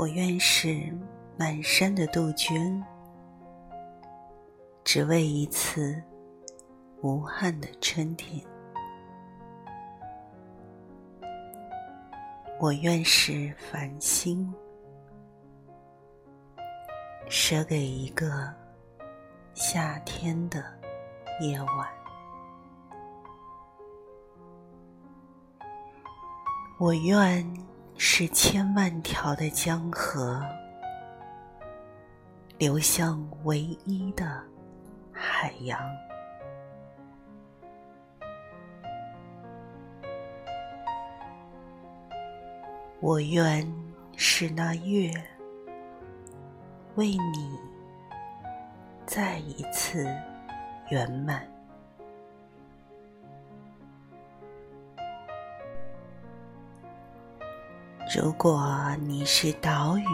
我愿是满山的杜鹃，只为一次无憾的春天。我愿是繁星，舍给一个夏天的夜晚。我愿是千万条的江河，流向唯一的海洋。我愿是那月，为你再一次圆满。如果你是岛屿，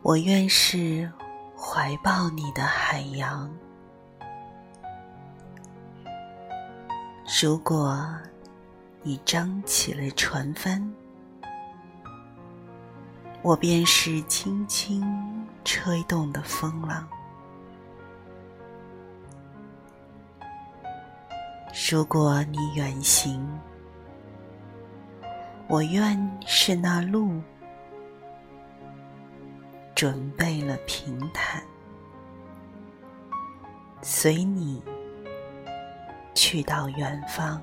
我愿是怀抱你的海洋。如果。你张起了船帆，我便是轻轻吹动的风浪。如果你远行，我愿是那路，准备了平坦，随你去到远方。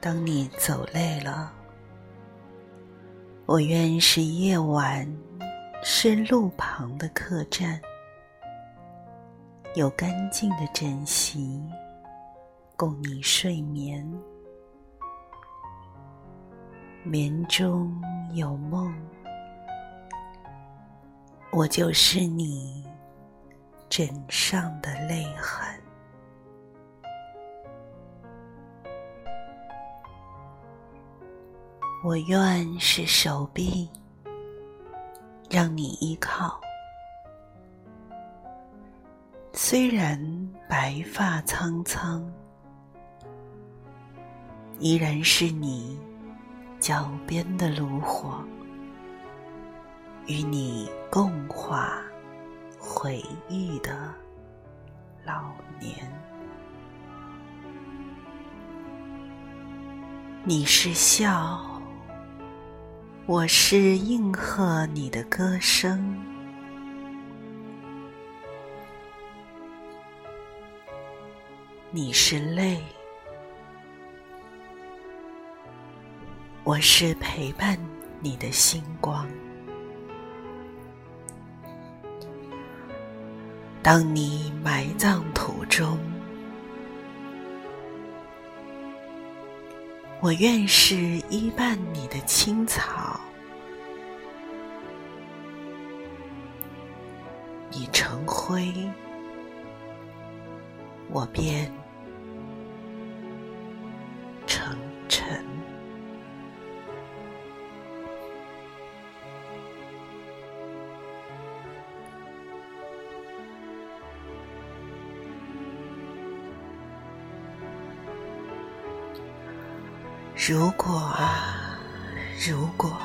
当你走累了，我愿是夜晚，是路旁的客栈，有干净的枕席供你睡眠，眠中有梦，我就是你枕上的泪痕。我愿是手臂，让你依靠。虽然白发苍苍，依然是你脚边的炉火，与你共话回忆的老年。你是笑。我是应和你的歌声，你是泪，我是陪伴你的星光。当你埋葬途中。我愿是依伴你的青草，你成灰，我便如果啊，如果，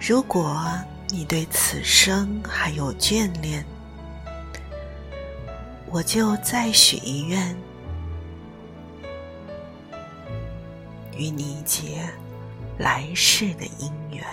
如果你对此生还有眷恋，我就再许一愿，与你结来世的姻缘。